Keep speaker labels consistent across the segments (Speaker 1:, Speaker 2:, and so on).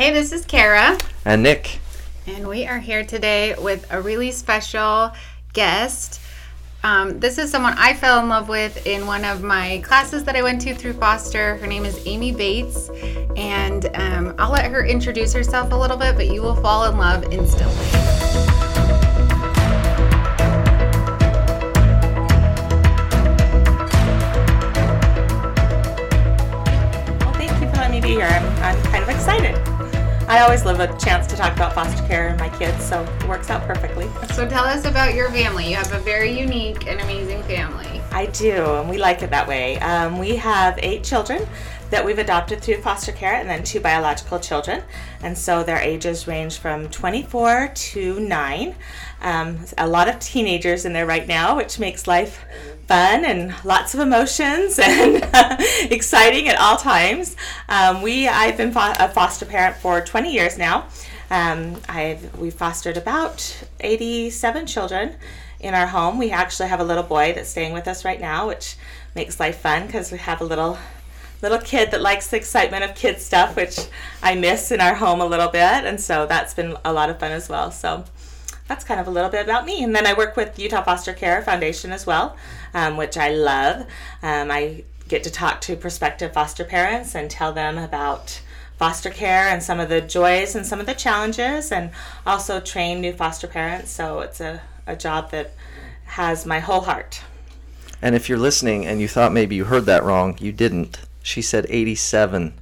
Speaker 1: Hey, this is Kara.
Speaker 2: And Nick.
Speaker 1: And we are here today with a really special guest. Um, this is someone I fell in love with in one of my classes that I went to through Foster. Her name is Amy Bates, and um, I'll let her introduce herself a little bit, but you will fall in love instantly.
Speaker 3: I always love a chance to talk about foster care and my kids, so it works out perfectly.
Speaker 1: So tell us about your family. You have a very unique and amazing family.
Speaker 3: I do, and we like it that way. Um, we have eight children that we've adopted through foster care, and then two biological children. And so their ages range from 24 to 9. Um, a lot of teenagers in there right now, which makes life fun and lots of emotions and exciting at all times. Um, we I've been fo- a foster parent for 20 years now. Um, I've we fostered about 87 children in our home. We actually have a little boy that's staying with us right now, which makes life fun because we have a little little kid that likes the excitement of kid stuff, which I miss in our home a little bit, and so that's been a lot of fun as well. So that's kind of a little bit about me. And then I work with Utah Foster Care Foundation as well, um, which I love. Um, I get to talk to prospective foster parents and tell them about foster care and some of the joys and some of the challenges, and also train new foster parents. So it's a, a job that has my whole heart.
Speaker 2: And if you're listening and you thought maybe you heard that wrong, you didn't. She said 87.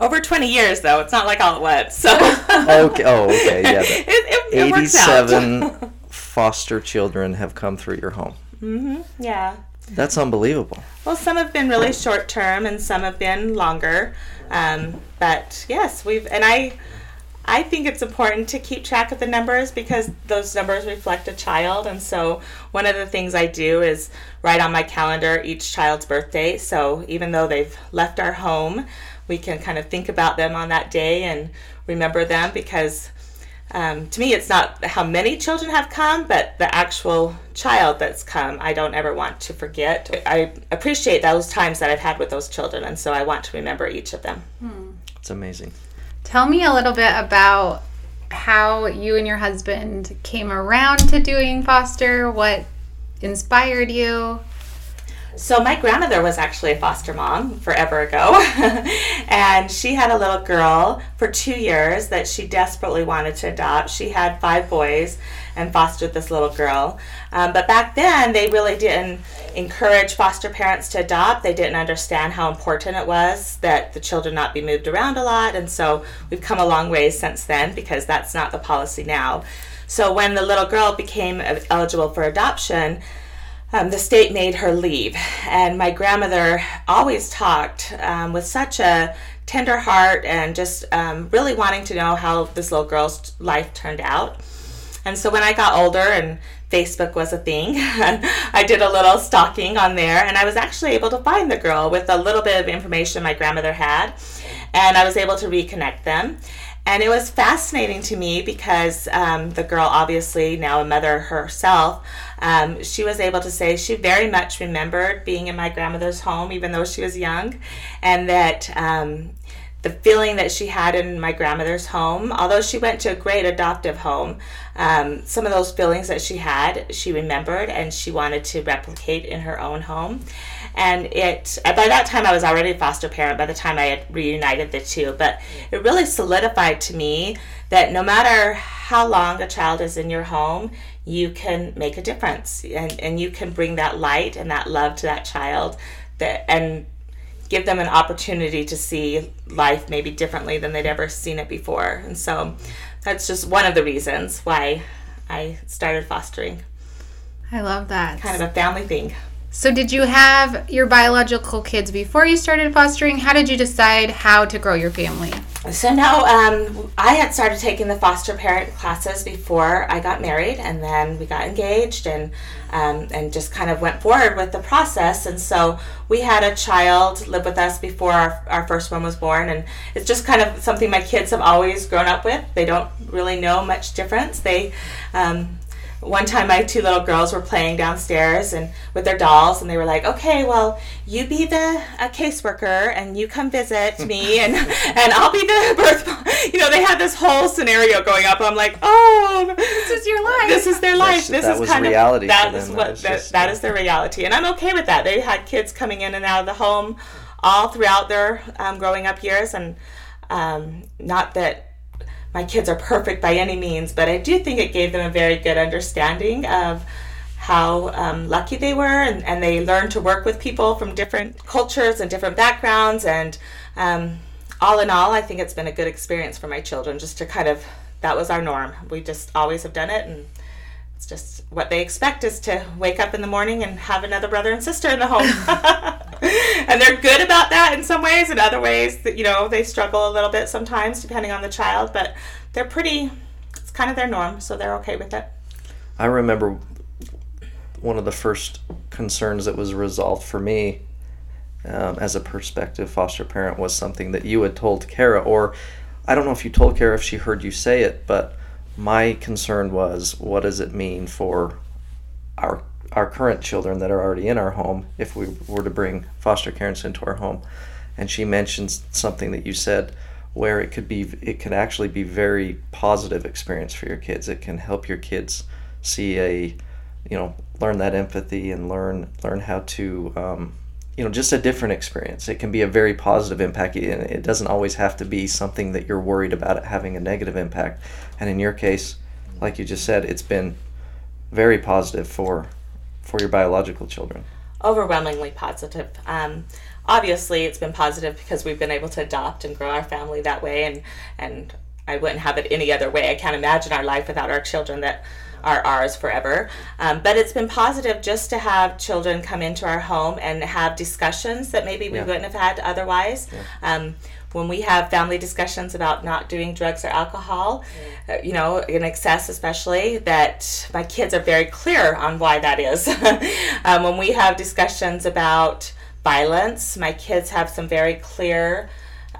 Speaker 3: Over 20 years, though. It's not like all at once. So.
Speaker 2: okay. Oh, okay. Yeah.
Speaker 3: it, it, it
Speaker 2: 87 foster children have come through your home.
Speaker 3: hmm Yeah.
Speaker 2: That's unbelievable.
Speaker 3: Well, some have been really short term, and some have been longer. Um, but yes, we've and I, I think it's important to keep track of the numbers because those numbers reflect a child. And so one of the things I do is write on my calendar each child's birthday. So even though they've left our home, we can kind of think about them on that day and remember them because um, to me, it's not how many children have come, but the actual child that's come. I don't ever want to forget. I appreciate those times that I've had with those children, and so I want to remember each of them.
Speaker 2: It's amazing.
Speaker 1: Tell me a little bit about how you and your husband came around to doing foster, what inspired you.
Speaker 3: So my grandmother was actually a foster mom forever ago, and she had a little girl for two years that she desperately wanted to adopt. She had five boys and fostered this little girl. Um, but back then, they really didn't encourage foster parents to adopt. They didn't understand how important it was that the children not be moved around a lot. And so we've come a long ways since then because that's not the policy now. So when the little girl became eligible for adoption, um, the state made her leave. And my grandmother always talked um, with such a tender heart and just um, really wanting to know how this little girl's life turned out. And so when I got older and Facebook was a thing, I did a little stalking on there and I was actually able to find the girl with a little bit of information my grandmother had. And I was able to reconnect them. And it was fascinating to me because um, the girl, obviously now a mother herself, um, she was able to say she very much remembered being in my grandmother's home, even though she was young, and that um, the feeling that she had in my grandmother's home, although she went to a great adoptive home, um, some of those feelings that she had, she remembered and she wanted to replicate in her own home. And it, by that time, I was already a foster parent by the time I had reunited the two, but it really solidified to me that no matter how long a child is in your home, you can make a difference and, and you can bring that light and that love to that child that, and give them an opportunity to see life maybe differently than they'd ever seen it before. And so that's just one of the reasons why I started fostering.
Speaker 1: I love that.
Speaker 3: Kind of a family thing.
Speaker 1: So, did you have your biological kids before you started fostering? How did you decide how to grow your family?
Speaker 3: So now um, I had started taking the foster parent classes before I got married, and then we got engaged and um, and just kind of went forward with the process. And so we had a child live with us before our, our first one was born, and it's just kind of something my kids have always grown up with. They don't really know much difference. They um, one time my two little girls were playing downstairs and with their dolls and they were like okay well you be the a caseworker and you come visit me and and i'll be the birth mom. you know they had this whole scenario going up. I'm like, oh,
Speaker 1: This is your life.
Speaker 3: this is their life.
Speaker 2: That's-
Speaker 3: this
Speaker 2: that
Speaker 3: is
Speaker 2: was
Speaker 3: kind
Speaker 2: reality
Speaker 3: of that
Speaker 2: for
Speaker 3: is
Speaker 2: them.
Speaker 3: what
Speaker 2: That was
Speaker 3: that,
Speaker 2: just-
Speaker 3: that is their reality, and I'm okay with that. They had kids coming in and out of the home all throughout their um, growing up years, and um, not that my kids are perfect by any means, but I do think it gave them a very good understanding of how um, lucky they were, and, and they learned to work with people from different cultures and different backgrounds. And um, all in all, I think it's been a good experience for my children just to kind of, that was our norm. We just always have done it, and it's just what they expect is to wake up in the morning and have another brother and sister in the home. and they're good about that in some ways, in other ways that you know they struggle a little bit sometimes depending on the child, but they're pretty it's kind of their norm, so they're okay with it.
Speaker 2: I remember one of the first concerns that was resolved for me um, as a prospective foster parent was something that you had told Kara, or I don't know if you told Kara if she heard you say it, but my concern was what does it mean for our our current children that are already in our home if we were to bring foster parents into our home? And she mentioned something that you said where it could be it can actually be very positive experience for your kids. It can help your kids see a you know learn that empathy and learn learn how to um, you know just a different experience it can be a very positive impact and it doesn't always have to be something that you're worried about it having a negative impact and in your case like you just said it's been very positive for for your biological children
Speaker 3: Overwhelmingly positive. Um, obviously, it's been positive because we've been able to adopt and grow our family that way, and and I wouldn't have it any other way. I can't imagine our life without our children that are ours forever. Um, but it's been positive just to have children come into our home and have discussions that maybe we
Speaker 2: Yeah.
Speaker 3: wouldn't have had otherwise. Um, when we have family discussions about not doing drugs or alcohol, uh, you know, in excess especially, that my kids are very clear on why that is. um, when we have discussions about violence, my kids have some very clear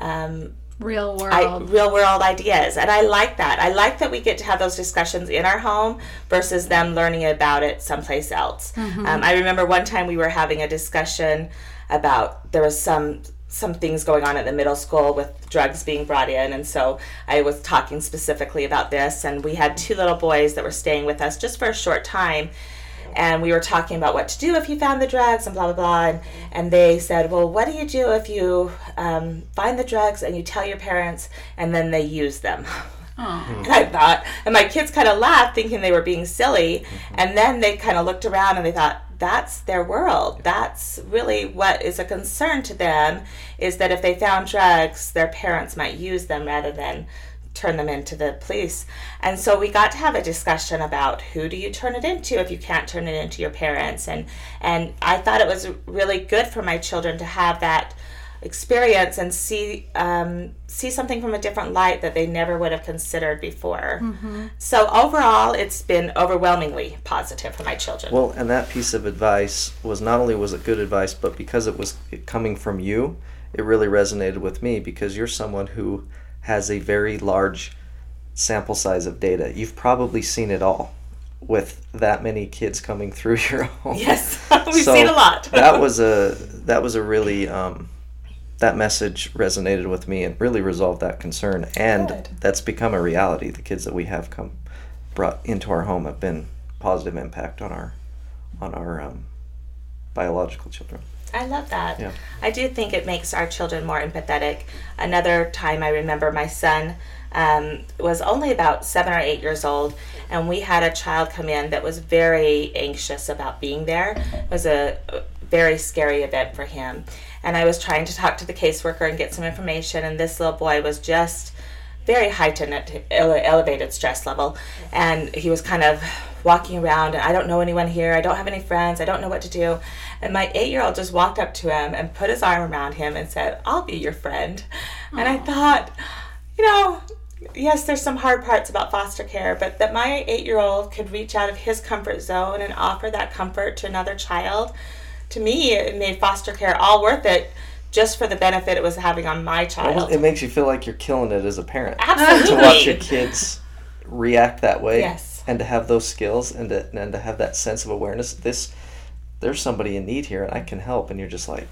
Speaker 3: um,
Speaker 1: Real world.
Speaker 3: I, real world ideas. And i like that. I like that we get to have those discussions in our home versus them learning about it someplace else. Um, i remember one time we were having a discussion about there was some some things going on at the middle school with drugs being brought in. And so i was talking specifically about this. And we had two little boys that were staying with us just for a short time and we were talking about what to do if you found the drugs and blah blah blah. And, and they said well what do you do if you um, find the drugs and you tell your parents and then they use them? And i thought and my kids kind of laughed thinking they were being silly. And then they kind of looked around and they thought that's their world. That's really what is a concern to them is that if they found drugs their parents might use them rather than turn them into the police. And so we got to have a discussion about who do you turn it into if you can't turn it into your parents. And and I thought it was really good for my children to have that experience and see um, see something from a different light that they never would have considered before. So overall, it's been overwhelmingly positive for my children.
Speaker 2: Well, and that piece of advice was not only was it good advice, but because it was coming from you, it really resonated with me because you're someone who has a very large sample size of data. You've probably seen it all with that many kids coming through your home.
Speaker 3: yes, we've
Speaker 2: So
Speaker 3: seen a lot.
Speaker 2: that was a that was a really um, that message resonated with me and really resolved that concern, and
Speaker 4: Good.
Speaker 2: that's become a reality. The kids that we have come brought into our home have been positive impact on our on our um, biological children.
Speaker 3: I love that.
Speaker 2: Yeah.
Speaker 3: I do think it makes our children more empathetic. Another time I remember my son um, was only about seven or eight years old, and we had a child come in that was very anxious about being there. It was a very scary event for him. And I was trying to talk to the caseworker and get some information, and this little boy was just very heightened at ele- elevated stress level and he was kind of walking around and i don't know anyone here i don't have any friends i don't know what to do and my eight year old just walked up to him and put his arm around him and said i'll be your friend and i thought you know yes there's some hard parts about foster care but that my eight year old could reach out of his comfort zone and offer that comfort to another child to me it made foster care all worth it just for the benefit it was having on my child
Speaker 2: It makes you feel like you're killing it as a parent
Speaker 3: absolutely
Speaker 2: to watch your kids react that way
Speaker 3: Yes.
Speaker 2: and to have those skills and to, and to have that sense of awareness. This there's somebody in need here and I can help, and you're just like,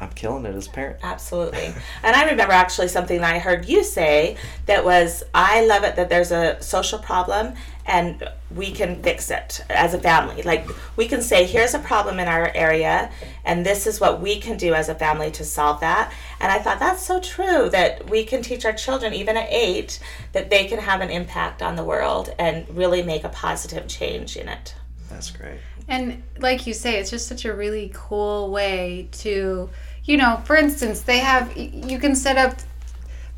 Speaker 2: I'm killing it as a parent.
Speaker 3: Absolutely. And I remember actually something that I heard you say that was I love it that there's a social problem and we can fix it as a family. Like we can say, here's a problem in our area, and this is what we can do as a family to solve that. And I thought that's so true that we can teach our children, even at eight, that they can have an impact on the world and really make a positive change in it.
Speaker 2: That's great.
Speaker 1: And like you say, it's just such a really cool way to, you know, for instance, they have, you can set up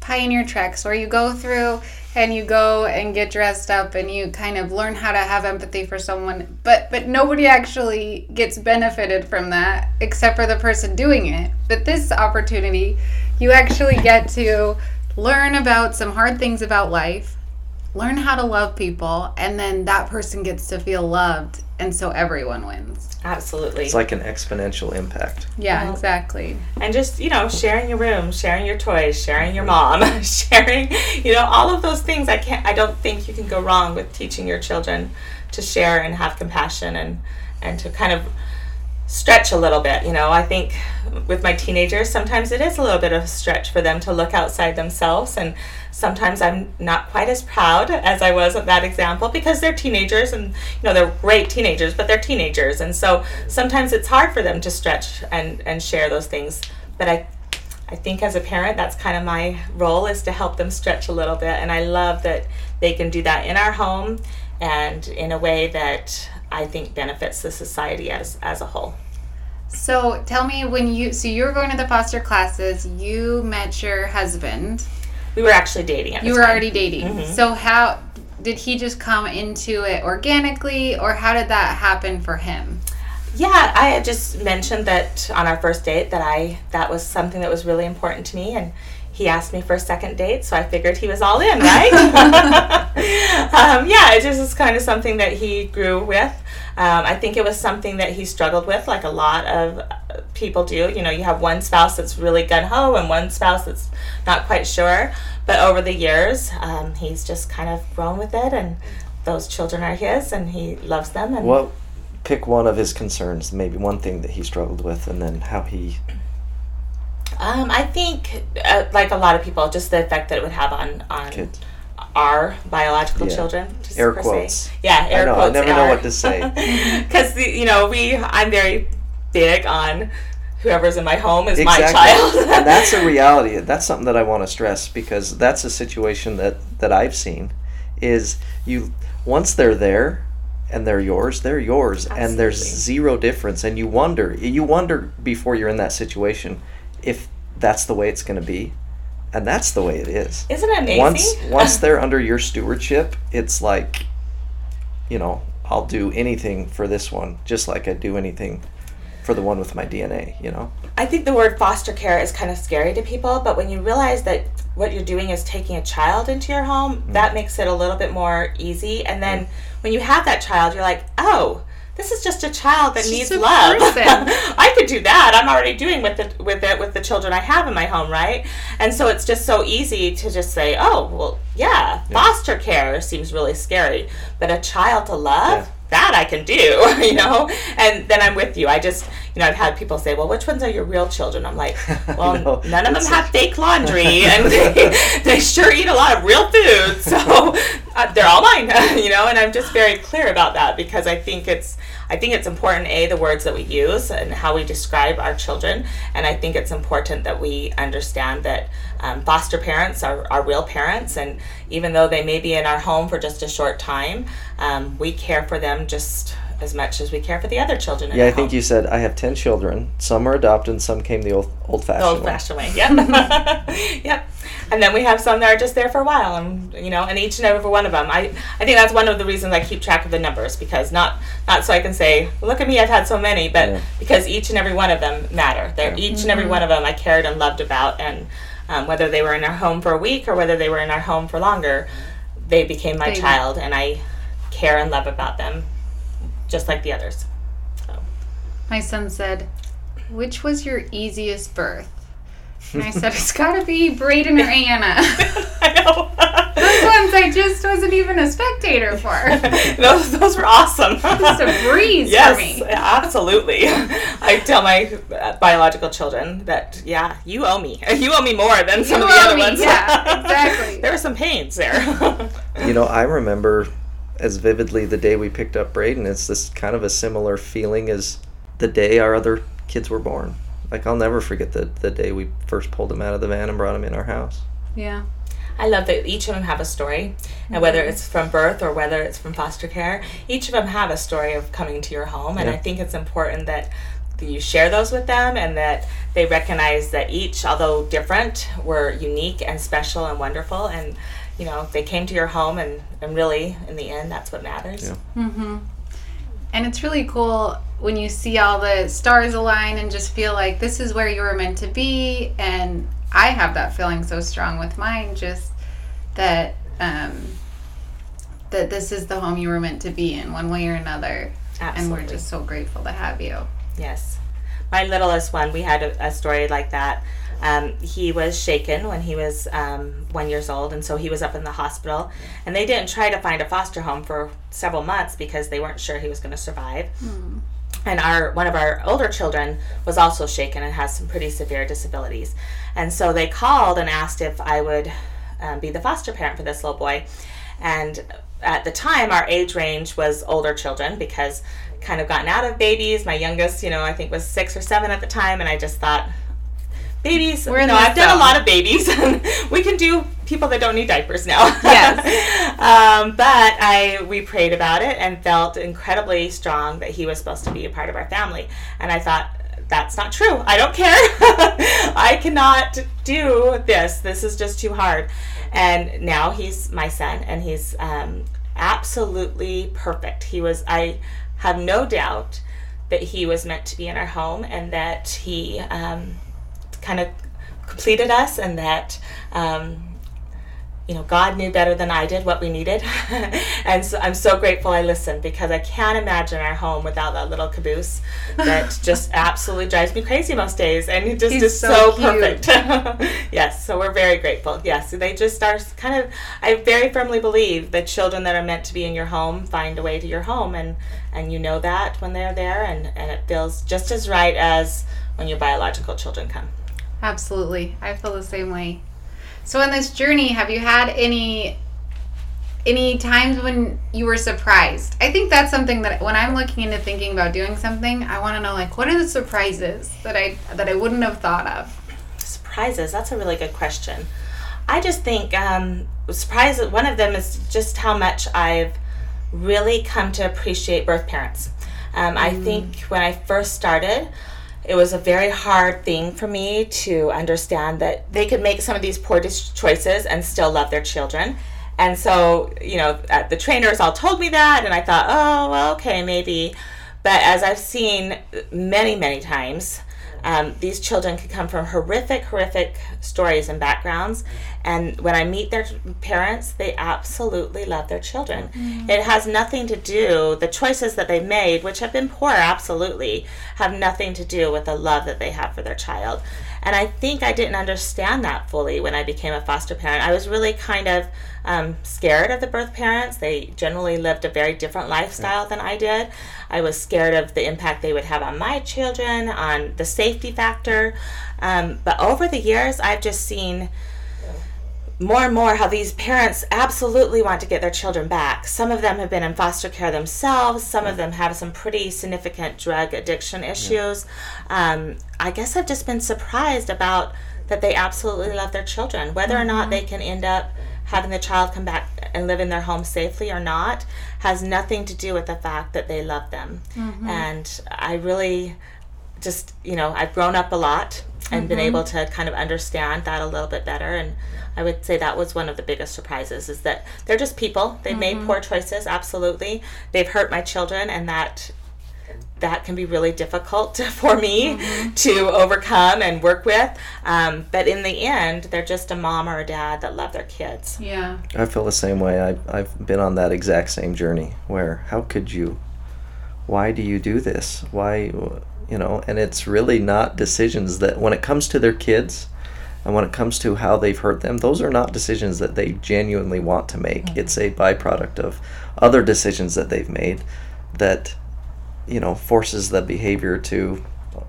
Speaker 1: pioneer treks where you go through and you go and get dressed up and you kind of learn how to have empathy for someone but but nobody actually gets benefited from that except for the person doing it but this opportunity you actually get to learn about some hard things about life learn how to love people and then that person gets to feel loved and so everyone wins
Speaker 3: Absolutely.
Speaker 2: It's like an exponential impact.
Speaker 1: yeah
Speaker 3: Well,
Speaker 1: exactly
Speaker 3: and just you know sharing your room sharing your toys sharing your mom sharing you know all of those things i can't i don't think you can go wrong with teaching your children to share and have compassion and and to kind of stretch a little bit you know i think with my teenagers sometimes it is a little bit of a stretch for them to look outside themselves and sometimes i'm not quite as proud as i was at that example because they're teenagers and you know they're great teenagers but they're teenagers and so sometimes it's hard for them to stretch and and share those things but i I think as a parent, that's kind of my role is to help them stretch a little bit. And I love that they can do that in our home and in a way that I think benefits the society as, as a whole.
Speaker 1: so tell me when you so you were going to the foster classes you met your husband
Speaker 3: We were actually dating at
Speaker 1: You were
Speaker 3: time.
Speaker 1: already dating. So how did he just come into it organically or how did that happen for him?
Speaker 3: Yeah, I had just mentioned that on our first date that I that was something that was really important to me, and he asked me for a second date, so I figured he was all in, right? um, yeah, it just is kind of something that he grew with. Um, I think it was something that he struggled with, like a lot of people do. You know, you have one spouse that's really gun ho and one spouse that's not quite sure. But over the years, um, he's just kind of grown with it, and those children are his, and he loves them. And
Speaker 2: What? Pick one of his concerns, maybe one thing that he struggled with, and then how he.
Speaker 3: Um, I think, uh, like a lot of people, just the effect that it would have on on
Speaker 2: Kids.
Speaker 3: our biological
Speaker 2: Yeah.
Speaker 3: children. Just
Speaker 2: Air
Speaker 3: per se.
Speaker 2: quotes.
Speaker 3: Yeah, air
Speaker 2: I know.
Speaker 3: quotes.
Speaker 2: I never know what to say.
Speaker 3: Because you know, we I'm very big on whoever's in my home is my child.
Speaker 2: and that's a reality. That's something that I want to stress because that's a situation that that I've seen. Is you once they're there and they're yours, they're yours, and there's zero difference. And you wonder, you wonder before you're in that situation if that's the way it's going to be, and that's the way it is.
Speaker 3: Isn't it amazing?
Speaker 2: Once once they're under your stewardship, it's like, you know, I'll do anything for this one, just like I do anything for the one with my DNA. You know.
Speaker 3: I think the word foster care is kind of scary to people, but when you realize that what you're doing is taking a child into your home,
Speaker 2: Mm.
Speaker 3: that makes it a little bit more easy. And then when you have that child, you're like, oh, this is just a child that
Speaker 1: It's
Speaker 3: needs love. I could do that. I'm already doing with it with it with the children I have in my home, right? And so it's just so easy to just say, oh, well, yeah, foster care seems really scary, but a child to love.
Speaker 2: Yeah.
Speaker 3: That I can do, you know, and then I'm with you. I just, you know, I've had people say, "Well, which ones are your real children?" I'm like, "Well, none of them have fake laundry, and they, they sure eat a lot of real food, so uh, they're all mine, you know." And I'm just very clear about that because I think it's, I think it's important a the words that we use and how we describe our children, and I think it's important that we understand that um, foster parents are, are real parents, and even though they may be in our home for just a short time, um, we care for them just as much as we care for the other children. In
Speaker 2: Yeah, I think
Speaker 3: home.
Speaker 2: you said I have ten children. Some are adopted, some came the old old
Speaker 3: The
Speaker 2: fashioned
Speaker 3: old fashioned way. Yep. yep. And then we have some that are just there for a while, and you know, and each and every one of them. I I think that's one of the reasons I keep track of the numbers because not not so I can say, look at me, I've had so many, but
Speaker 2: Yeah.
Speaker 3: because each and every one of them matter. They're
Speaker 2: Yeah.
Speaker 3: each and every one of them I cared and loved about, and um, whether they were in our home for a week or whether they were in our home for longer, they became my
Speaker 1: They-
Speaker 3: child, and I care and love about them, just like the others. So.
Speaker 1: My son said, Which was your easiest birth? And I said, It's gotta be Braden or Anna.
Speaker 3: I know.
Speaker 1: Those ones I just wasn't even a spectator for.
Speaker 3: those, those were awesome.
Speaker 1: Just a breeze
Speaker 3: yes,
Speaker 1: for me.
Speaker 3: absolutely. I tell my uh, biological children that yeah, you owe me. You owe me more than some
Speaker 1: You
Speaker 3: of the
Speaker 1: owe
Speaker 3: other
Speaker 1: me,
Speaker 3: ones.
Speaker 1: yeah, exactly.
Speaker 3: there were some pains there.
Speaker 2: You know, I remember as vividly the day we picked up Braden. It's this kind of a similar feeling as the day our other kids were born. Like I'll never forget the the day we first pulled him out of the van and brought him in our house.
Speaker 1: Yeah.
Speaker 3: I love that each of them have a story, and whether mm-hmm. it's from birth or whether it's from foster care, each of them have a story of coming to your home, and
Speaker 2: Yeah.
Speaker 3: I think it's important that you share those with them and that they recognize that each, although different, were unique and special and wonderful, and you know they came to your home, and and really in the end, that's what matters.
Speaker 2: Yeah. mm-hmm.
Speaker 1: And it's really cool when you see all the stars align and just feel like this is where you were meant to be. And I have that feeling so strong with mine, just that um, that this is the home you were meant to be in, one way or another.
Speaker 3: Absolutely.
Speaker 1: And we're just so grateful to have you.
Speaker 3: Yes. My littlest one, we had a, a story like that. Um, he was shaken when he was um, one years old, and so he was up in the hospital. And they didn't try to find a foster home for several months because they weren't sure he was going to survive. And our one of our older children was also shaken and has some pretty severe disabilities. And so they called and asked if I would um, be the foster parent for this little boy. And at the time, our age range was older children because kind of gotten out of babies. My youngest, you know, I think was six or seven at the time, and I just thought, babies.
Speaker 1: We're in this
Speaker 3: I've done a lot of babies. we can do people that don't need diapers now.
Speaker 1: Yes.
Speaker 3: um, but I we prayed about it and felt incredibly strong that he was supposed to be a part of our family. And I thought. That's not true. I don't care. I cannot do this. This is just too hard. And now he's my son, and he's um, absolutely perfect. He was. I have no doubt that he was meant to be in our home, and that he um, kind of completed us and that um, you know god knew better than i did what we needed. And so i'm so grateful i listened because i can't imagine our home without that little caboose that just absolutely drives me crazy most days and it just
Speaker 1: He's
Speaker 3: is
Speaker 1: so
Speaker 3: so, perfect. Yes so we're very grateful. Yes they just are kind of i very firmly believe that children that are meant to be in your home find a way to your home and and you know that when they're there and and it feels just as right as when your biological children come
Speaker 1: Absolutely. I feel the same way. So in this journey, have you had any any times when you were surprised? I think that's something that when I'm looking into thinking about doing something, I want to know like what are the surprises that I that I wouldn't have thought of.
Speaker 3: surprises that's a really good question i just think um, surprise one of them is just how much i've really come to appreciate birth parents um, i think when i first started it was a very hard thing for me to understand that they could make some of these poor choices and still love their children and so you know the trainers all told me that and i thought oh well okay maybe but as i've seen many many times um, these children could come from horrific, horrific stories and backgrounds. And when I meet their parents, they absolutely love their children. It has nothing to do, the choices that they made, which have been poor, absolutely, have nothing to do with the love that they have for their child. And I think I didn't understand that fully when I became a foster parent. I was really kind of um, scared of the birth parents. They generally lived a very different lifestyle than I did. I was scared of the impact they would have on my children, on the safety factor. Um, but over the years, I've just seen more and more how these parents absolutely want to get their children back. Some of them have been in foster care themselves. Some of them have some pretty significant drug addiction issues. Um, I guess I've just been surprised about that they absolutely love their children. Whether or not they can end up having the child come back and live in their home safely or not has nothing to do with the fact that they love them. And I really just you know i've grown up a lot and been mm-hmm. able to kind of understand that a little bit better and i would say that was one of the biggest surprises is that they're just people they've made mm-hmm. poor choices absolutely they've hurt my children and that that can be really difficult for me mm-hmm. to overcome and work with um, but in the end they're just a mom or a dad that love their kids
Speaker 1: Yeah.
Speaker 2: I feel the same way. I, I've been on that exact same journey where how could you? Why do you do this? Why, you know? And it's really not decisions that when it comes to their kids, And when it comes to how they've hurt them, those are not decisions that they genuinely want to make.
Speaker 3: Mm-hmm.
Speaker 2: It's a byproduct of other decisions that they've made that, you know, forces the behavior to,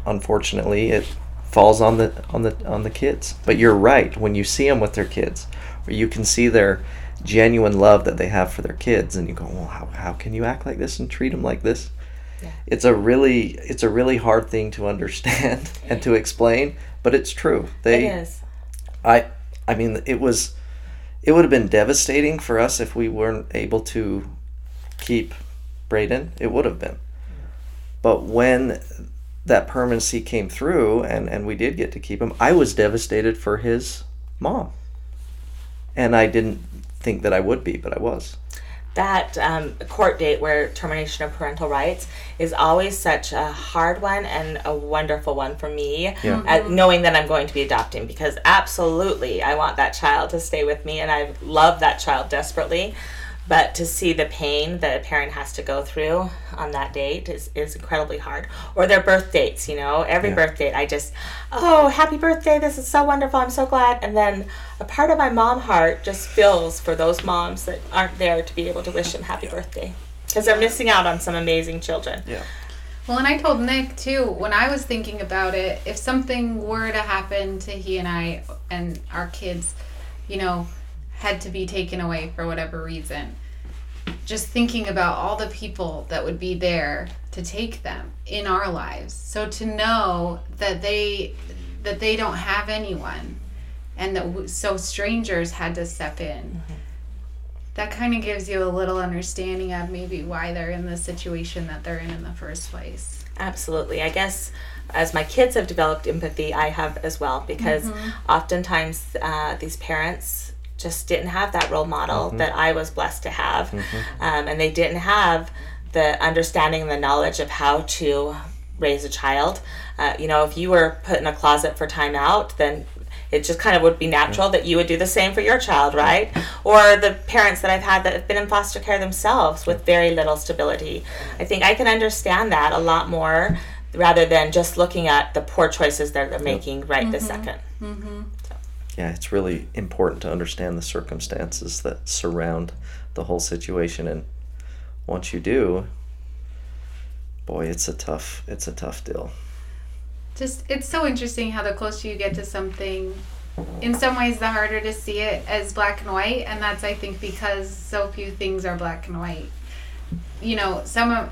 Speaker 2: unfortunately, it falls on the on the on the kids. But you're right. When you see them with their kids, or you can see their genuine love that they have for their kids, and you go, well, how, how can you act like this and treat them like this?
Speaker 3: Yeah.
Speaker 2: It's a really it's a really hard thing to understand and to explain, but it's true. They
Speaker 3: it is.
Speaker 2: I I mean it was it would have been devastating for us if we weren't able to keep Braden. It would have been. But when that permanency came through and, and we did get to keep him, I was devastated for his mom. And I didn't think that I would be, but I was.
Speaker 3: That um, court date where termination of parental rights is always such a hard one and a wonderful one for me
Speaker 2: Yeah.
Speaker 3: uh, knowing that i'm going to be adopting because absolutely i want that child to stay with me and i love that child desperately but to see the pain that a parent has to go through on that date is, is incredibly hard. Or their birth dates you know? Every
Speaker 2: Yeah.
Speaker 3: birth date i just oh happy birthday this is so wonderful i'm so glad. And then a part of my mom heart just feels for those moms that aren't there to be able to wish them happy birthday. Because they're missing out on some amazing children.
Speaker 2: Yeah.
Speaker 1: Well, and I told Nick too when I was thinking about it, if something were to happen to he and I and our kids, you know, had to be taken away for whatever reason, just thinking about all the people that would be there to take them in our lives. So to know that they that they don't have anyone and that w- so strangers had to step in. That kind of gives you a little understanding of maybe why they're in the situation that they're in in the first place.
Speaker 3: Absolutely. I guess as my kids have developed empathy, I have as well because oftentimes uh, these parents just didn't have that role model that I was blessed to have. Um, and they didn't have the understanding and the knowledge of how to raise a child. Uh, you know, if you were put in a closet for time out, then it just kind of would be natural that you would do the same for your child, right? Or the parents that I've had that have been in foster care themselves with very little stability. I think I can understand that a lot more rather than just looking at the poor choices that they're making right this second.
Speaker 2: Yeah, it's really important to understand the circumstances that surround the whole situation and once you do, boy, it's a tough it's a tough deal.
Speaker 1: Just it's so interesting how the closer you get to something, in some ways the harder to see it as black and white, and that's I think because so few things are black and white. You know, some of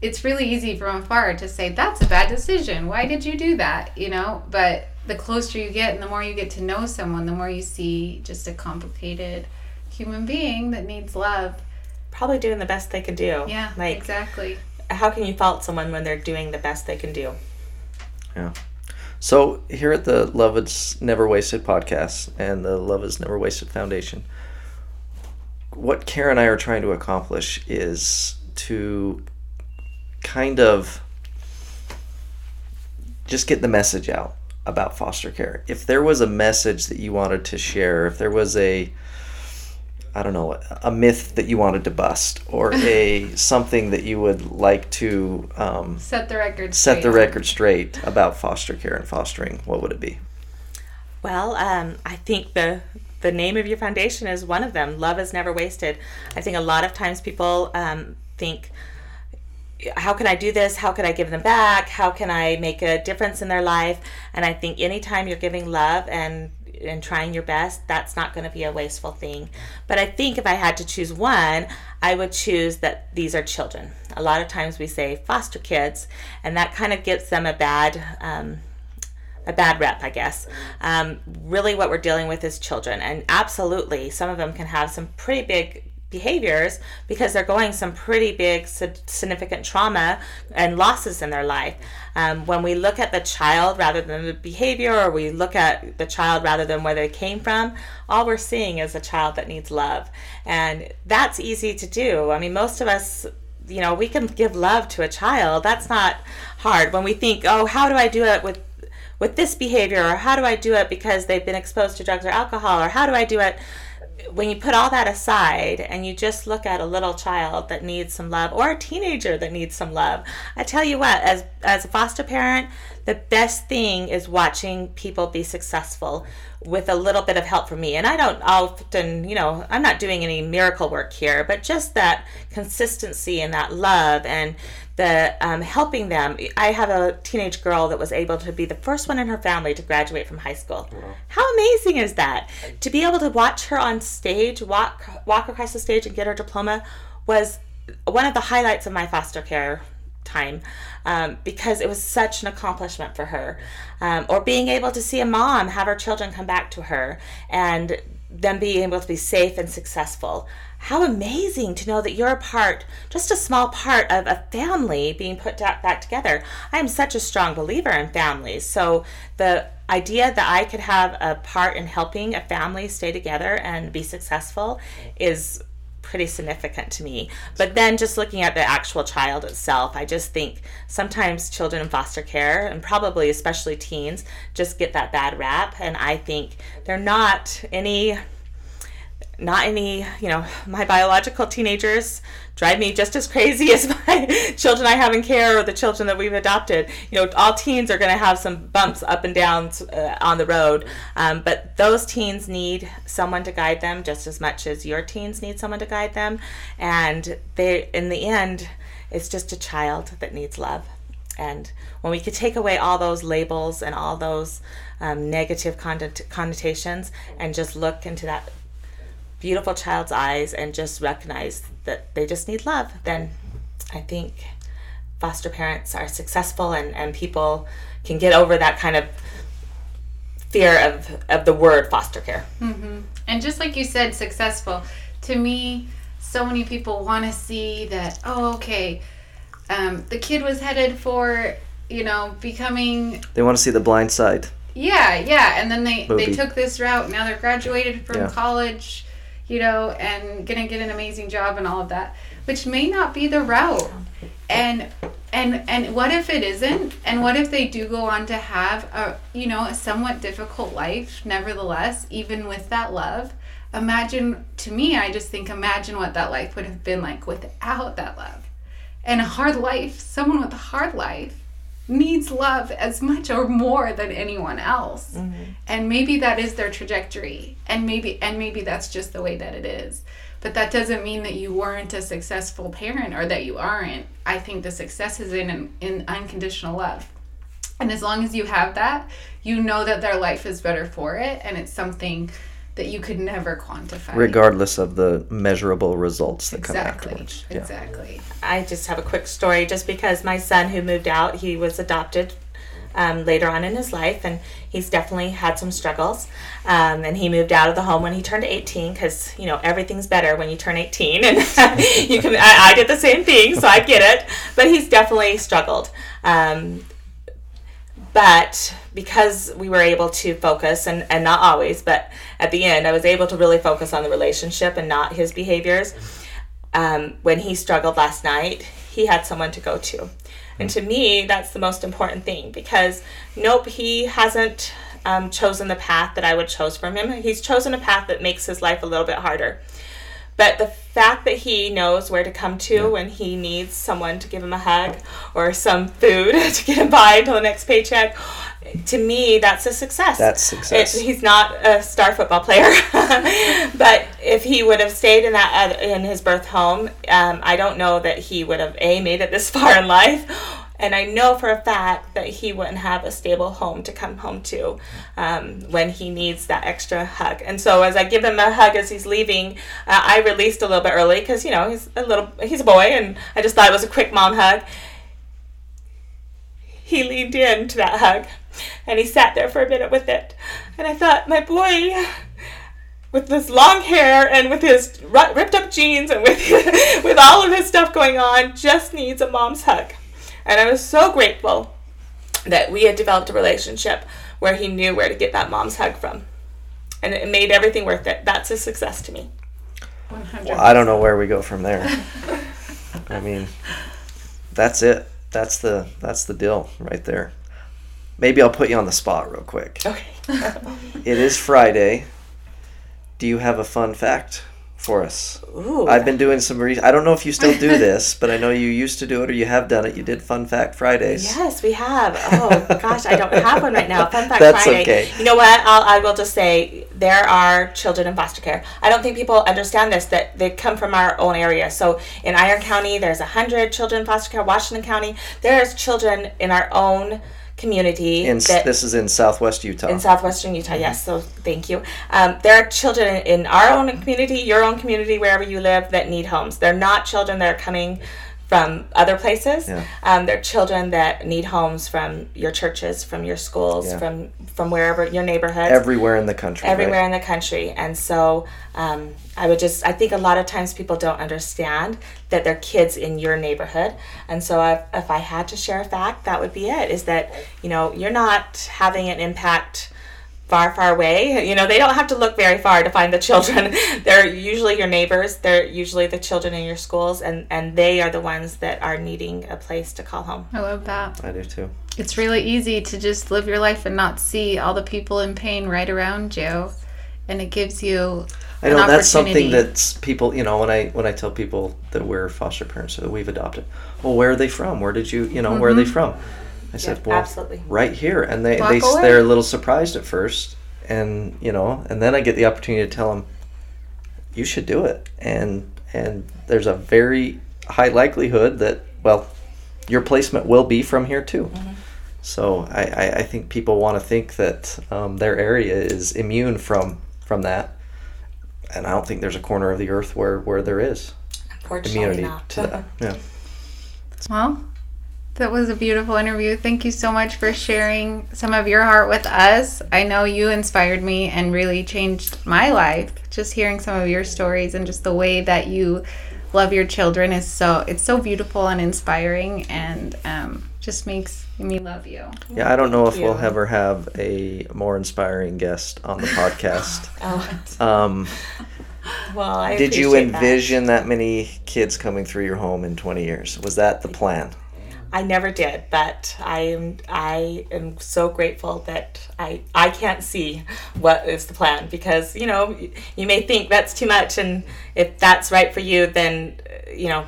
Speaker 1: it's really easy from afar to say that's a bad decision. Why did you do that? You know, but the closer you get and the more you get to know someone, the more you see just a complicated human being that needs love.
Speaker 3: Probably doing the best they can do.
Speaker 1: Yeah,
Speaker 3: Like,
Speaker 1: exactly.
Speaker 3: how can you fault someone when they're doing the best they can do?
Speaker 2: Yeah. So here at the Love Is Never Wasted podcast and the Love Is Never Wasted Foundation, what Kara and I are trying to accomplish is to kind of just get the message out about foster care. If there was a message that you wanted to share, if there was a I don't know, a myth that you wanted to bust or a something that you would like to um,
Speaker 1: Set the record
Speaker 2: set the
Speaker 1: straight.
Speaker 2: record straight about foster care and fostering, what would it be?
Speaker 3: Well, um, I think the the name of your foundation is one of them. Love is never wasted. I think a lot of times people um, think, how can I do this? How can I give them back? How can I make a difference in their life? And I think anytime you're giving love and and trying your best, that's not going to be a wasteful thing. But I think if I had to choose one, I would choose that these are children. A lot of times we say foster kids, and that kind of gives them a bad. Um, a bad rep, I guess. Um, really, what we're dealing with is children, and absolutely, some of them can have some pretty big behaviors because they're going some pretty big significant trauma and losses in their life. Um, when we look at the child rather than the behavior or we look at the child rather than where they came from all we're seeing is a child that needs love. And that's easy to do. I mean most of us you know we can give love to a child. That's not hard. When we think oh how do i do it with with this behavior? Or how do I do it because they've been exposed to drugs or alcohol? Or how do I do it when you put all that aside and you just look at a little child that needs some love or a teenager that needs some love, I tell you what, as as a foster parent, the best thing is watching people be successful with a little bit of help from me. And I don't often, you know, I'm not doing any miracle work here, but just that consistency and that love and the um, helping them. I have a teenage girl that was able to be the first one in her family to graduate from high school. Wow. How amazing is that? To be able to watch her on stage, walk walk across the stage and get her diploma was one of the highlights of my foster care time um, because it was such an accomplishment for her. Um, or being able to see a mom have her children come back to her and them being able to be safe and successful how amazing to know that you're a part, just a small part of a family being put back together. I am such a strong believer in families. So the idea that I could have a part in helping a family stay together and be successful is pretty significant to me. But then just looking at the actual child itself, I just think sometimes children in foster care, and probably especially teens, just get that bad rap. And I think they're not any not any, you know, my biological teenagers drive me just as crazy as my children I have in care or the children that we've adopted. You know, all teens are going to have some bumps up and downs uh, on the road, um, but those teens need someone to guide them just as much as your teens need someone to guide them. And they, in the end, it's just a child that needs love. And when we could take away all those labels and all those um, negative connotations and just look into that beautiful child's eyes and just recognize that they just need love, then I think foster parents are successful and, and people can get over that kind of fear of, of the word foster care.
Speaker 1: Mm-hmm. And just like you said, successful, to me, so many people want to see that, oh, okay, um, the kid was headed for, you know, becoming.
Speaker 2: They want to see the blind side.
Speaker 1: Yeah, yeah. And then they, they took this route. Now they're graduated from yeah. college you know, and gonna get an amazing job and all of that, which may not be the route. And and and what if it isn't? And what if they do go on to have a you know a somewhat difficult life, nevertheless, even with that love? Imagine to me, I just think imagine what that life would have been like without that love. And a hard life, someone with a hard life needs love as much or more than anyone else. Mm-hmm. and maybe that is their trajectory and maybe and maybe that's just the way that it is. But that doesn't mean that you weren't a successful parent or that you aren't. I think the success is in in unconditional love. And as long as you have that you know that their life is better for it and it's something that you could never quantify.
Speaker 2: Regardless of the measurable results that
Speaker 1: exactly.
Speaker 2: come afterwards.
Speaker 1: Yeah. Exactly.
Speaker 3: I just have a quick story just because my son who moved out, he was adopted um, later on in his life, and he's definitely had some struggles. Um, and he moved out of the home when he turned 18 because you know everything's better when you turn 18, and you can. I, I, did the same thing, so I get it. But he's definitely struggled. Um, but because we were able to focus and, and not always but at the end i was able to really focus on the relationship and not his behaviors. Um, when he struggled last night he had someone to go to. And to me that's the most important thing because nope he hasn't um, chosen the path that i would chose for him. He's chosen a path that makes his life a little bit harder. But the fact that he knows where to come to yeah. when he needs someone to give him a hug or some food to get him by until the next paycheck, to me, that's a success.
Speaker 2: That's success.
Speaker 3: It, he's not a star football player, but if he would have stayed in that uh, in his birth home, um, I don't know that he would have a made it this far in life, and I know for a fact that he wouldn't have a stable home to come home to um, when he needs that extra hug. And so as I give him a hug as he's leaving, uh, I released a little bit early because you know he's a little he's a boy, and I just thought it was a quick mom hug. He leaned in to that hug, and he sat there for a minute with it, and I thought, my boy with this long hair and with his ripped up jeans and with with all of his stuff going on just needs a mom's hug and I was so grateful that we had developed a relationship where he knew where to get that mom's hug from. And it made everything worth it. That's a success to me.
Speaker 2: 100. Well, I don't know where we go from there. I mean, that's it. That's the that's the deal right there. Maybe I'll put you on the spot real quick.
Speaker 3: Okay.
Speaker 2: it is Friday. do you have a fun fact for us?
Speaker 3: Ooh.
Speaker 2: I've been doing some re- I don't know if you still do this, but I know you used to do it or you have done it. You did Fun Fact Fridays.
Speaker 3: Yes, we have. Oh gosh, I don't have one right now. Fun fact
Speaker 2: That's
Speaker 3: Friday.
Speaker 2: okay.
Speaker 3: You know what? I'll, I will just say there are children in foster care. I don't think people understand this that they come from our own area. So in Iron County, there's a hundred children in foster care. Washington County, there's children in our own community.
Speaker 2: In,
Speaker 3: that,
Speaker 2: this is in Southwest Utah.
Speaker 3: in southwestern Utah. Yes, so thank you. Um, there are children in our own community, your own community, wherever you live, that need homes. They're not children that are coming from other places.
Speaker 2: Yeah.
Speaker 3: Um, they're children that need homes from your churches, from your schools,
Speaker 2: Yeah.
Speaker 3: from from wherever your neighborhood.
Speaker 2: Everywhere in the country. right?
Speaker 3: everywhere in the country. And so um, I would just, I think a lot of times people don't understand that they're kids in your neighborhood. And so if, if I had to share a fact, that would be it is that, you know, you're not having an impact far, far away. You know, they don't have to look very far to find the children. They're usually your neighbors. They're usually the children in your schools, and, and they are the ones that are needing a place to call home.
Speaker 1: I love that.
Speaker 2: I do too.
Speaker 1: It's really easy to just live your life and not see all the people in pain right around you. And it gives you
Speaker 2: I
Speaker 1: an
Speaker 2: know that's something
Speaker 1: opportunity.
Speaker 2: that's people. You know, when I when I tell people that we're foster parents or that we've adopted, well, where are they from? Where did you, you know, where are they mm-hmm. from? I said,
Speaker 3: Yeah,
Speaker 2: well,
Speaker 3: absolutely.
Speaker 2: right here, and they
Speaker 1: Walk
Speaker 2: they
Speaker 1: away.
Speaker 2: they're a little surprised at first, and you know, and then I get the opportunity to tell them, you should do it, and and there's a very high likelihood that well, your placement will be from here too.
Speaker 3: Mm-hmm.
Speaker 2: So I, I, I think people want to think that um, their area is immune from from that, and I don't think there's a corner of the earth where where there is
Speaker 3: Unfortunately
Speaker 2: immunity
Speaker 3: not.
Speaker 2: to that. Yeah.
Speaker 1: Well, that was a beautiful interview. Thank you so much for sharing some of your heart with us. I know you inspired me and really changed my life. Just hearing some of your stories and just the way that you love your children is so it's so beautiful and inspiring and um, just makes me love you.
Speaker 2: Yeah, I don't know if
Speaker 3: Thank
Speaker 2: we'll ever have a more inspiring guest on the podcast.
Speaker 3: Oh,
Speaker 2: um,
Speaker 3: well, I
Speaker 2: did you
Speaker 3: appreciate that.
Speaker 2: envision that. many kids coming through your home in 20 years? Was that the plan?
Speaker 3: I never did, but I am I am so grateful that I I can't see what is the plan because you know you may think that's too much and if that's right for you then uh, you know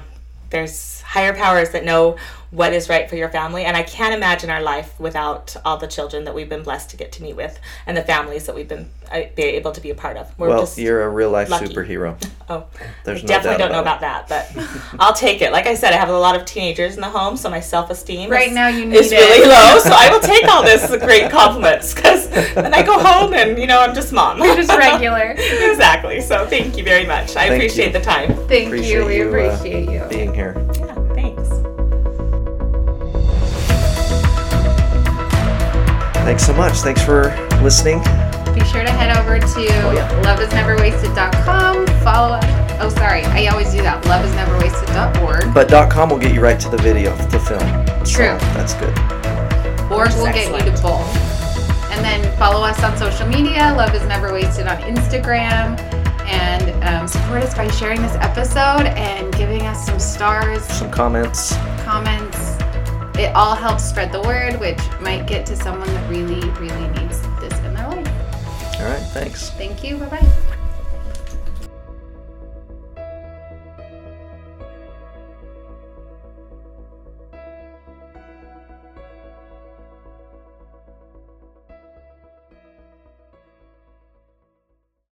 Speaker 3: there's higher powers that know what is right for your family and I can't imagine our life without all the children that we've been blessed to get to meet with and the families that we've been uh, be able to be a part of. We're
Speaker 2: well,
Speaker 3: just
Speaker 2: you're a real life
Speaker 3: lucky.
Speaker 2: superhero.
Speaker 3: Oh,
Speaker 2: There's
Speaker 3: I
Speaker 2: no
Speaker 3: definitely
Speaker 2: doubt
Speaker 3: don't know
Speaker 2: about
Speaker 3: about that, but I'll take it. Like I said, I have a lot of teenagers in the home, so my self esteem
Speaker 1: Right now you need
Speaker 3: is
Speaker 1: it.
Speaker 3: really low. So I will take all this great compliments because then I go home and you know I'm just mom.
Speaker 1: You're just regular.
Speaker 3: exactly. So thank you very much. I
Speaker 2: Thank
Speaker 3: appreciate
Speaker 2: you.
Speaker 3: the time.
Speaker 1: Thank
Speaker 2: Appreciate
Speaker 1: you. We
Speaker 2: you, uh,
Speaker 1: appreciate you.
Speaker 2: Being here. Thanks so much. Thanks for listening.
Speaker 1: Be sure to head over to
Speaker 2: Oh, yeah.
Speaker 1: loveisneverwasted.com. Follow up. Oh, sorry. I always do that. Loveisneverwasted.org.
Speaker 2: But .com will get you right to the video, the film. So
Speaker 1: True.
Speaker 2: that's good.
Speaker 1: Org
Speaker 3: is
Speaker 1: will get you to
Speaker 3: excellent.
Speaker 1: both. And then follow us on social media. Love is never wasted on Instagram. And um, support us by sharing this episode and giving us some stars,
Speaker 2: Some comments.
Speaker 1: comments. It all helps spread the word, which might get to someone that really, really needs this in their life.
Speaker 2: All right. Thanks.
Speaker 1: Thank you. Bye bye.